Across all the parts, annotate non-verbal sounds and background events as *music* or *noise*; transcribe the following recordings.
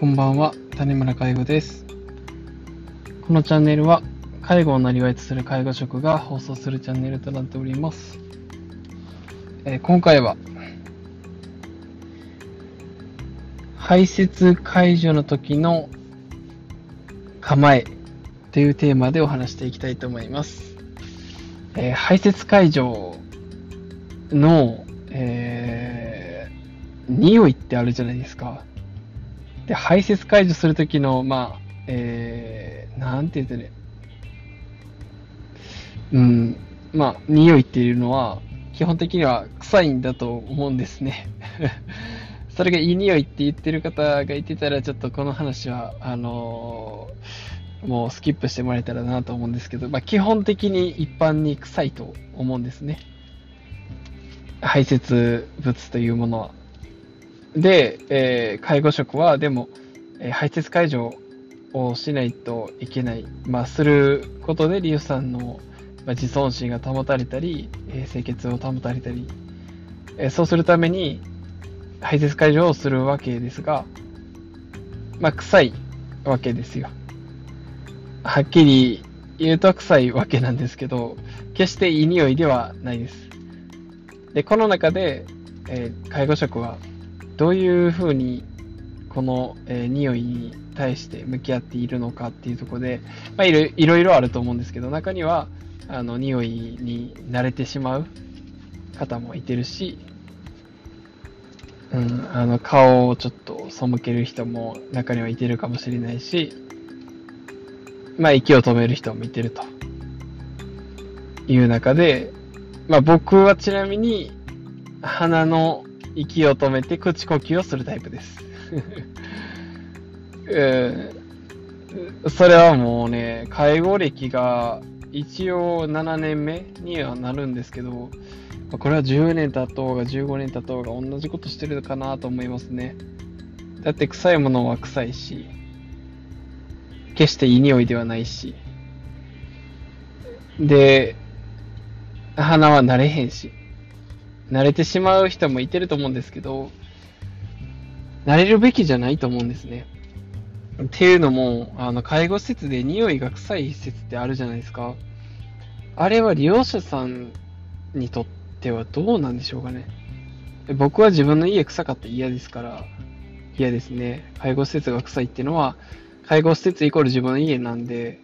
こんばんは、谷村介護です。このチャンネルは、介護をなりわいとする介護職が放送するチャンネルとなっております。えー今回は、排泄解除の時の構えというテーマでお話していきたいと思います。えー排泄解除の、えー匂いってあるじゃないですか。で、排泄解除するときの、まあ、えー、なんて言うとね、うん、まあ、匂いっていうのは、基本的には臭いんだと思うんですね。*laughs* それがいい匂いって言ってる方がいてたら、ちょっとこの話は、あのーもうスキップしてもらえたらなと思うんですけど、まあ、基本的に一般に臭いと思うんですね。排泄物というものは。で、えー介護職は、でも、えー排泄解除をしないといけない。まあ、することで、リュウさんの、まあ、自尊心が保たれたり、えー清潔を保たれたり、えーそうするために、排泄解除をするわけですが、まあ、臭いわけですよ。はっきり言うと臭いわけなんですけど、決していい匂いではないです。で、この中で、えー介護職はどういうふうにこの、えー匂いに対して向き合っているのかっていうとこで、まあ、いろいろいろあると思うんですけど、中には、あの、匂いに慣れてしまう方もいてるし、うん、あの、顔をちょっと背ける人も中にはいてるかもしれないし、まあ、息を止める人もいてると。いう中で、まあ、僕はちなみに、鼻の息を止めて口呼吸をするタイプです。う *laughs* んそれはもうね、介護歴が一応7年目にはなるんですけど、まあこれは10年経とうが15年経とうが同じことしてるかなと思いますね。だって臭いものは臭いし、決していい匂いではないし、で、鼻は慣れへんし、慣れてしまう人もいてると思うんですけど、慣れるべきじゃないと思うんですね。っていうのも、あの、介護施設で匂いが臭い施設ってあるじゃないですか。あれは利用者さんにとってはどうなんでしょうかね。僕は自分の家臭かったら嫌ですから、嫌ですね。介護施設が臭いっていうのは、介護施設イコール自分の家なんで、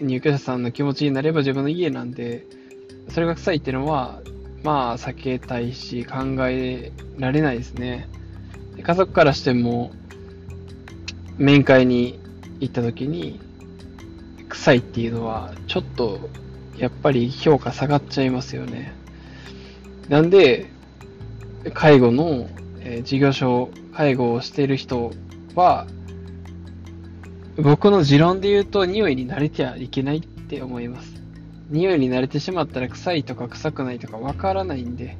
入居者さんの気持ちになれば自分の家なんで、それが臭いっていうのは、まあ、避けたいし、考えられないですね。家族からしても、面会に行った時に、臭いっていうのは、ちょっと、やっぱり評価下がっちゃいますよね。なんで、介護の、え事業所、介護をしている人は、僕の持論で言うと、匂いに慣れてはいけないって思います。匂いに慣れてしまったら臭いとか臭くないとかわからないんで。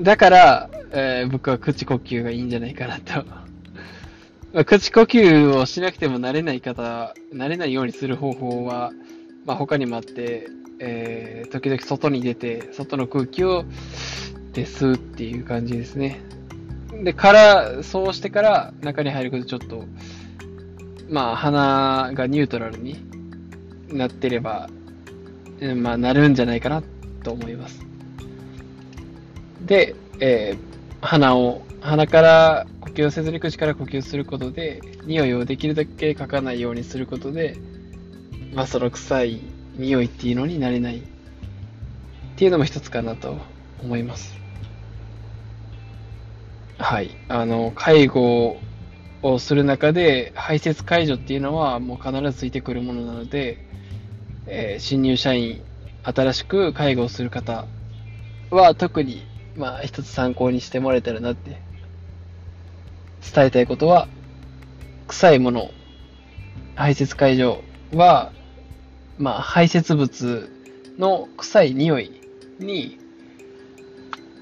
だから、えー僕は口呼吸がいいんじゃないかなと。*laughs* まあ口呼吸をしなくても慣れない方、慣れないようにする方法は、まあ、他にもあって、えー時々外に出て、外の空気をで吸うっていう感じですね。で、から、そうしてから中に入ることちょっと、まあ、鼻がニュートラルになってれば、うんまあ、なるんじゃないかなと思います。で、えー鼻を、鼻から呼吸をせずに口から呼吸することで、匂いをできるだけかかないようにすることで、まあ、その臭い匂いっていうのになれないっていうのも一つかなと思います。はい。あの、介護をする中で、排泄解除っていうのはもう必ずついてくるものなので、えー新入社員、新しく介護をする方は特に、まあ、一つ参考にしてもらえたらなって、伝えたいことは、臭いもの、排泄解除は、まあ、排泄物の臭い匂いに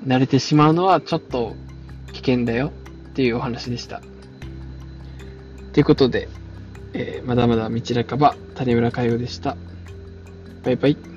慣れてしまうのはちょっと危険だよっていうお話でした。ということで、えーまだまだ道半ば、谷村介護でした。バイバイ。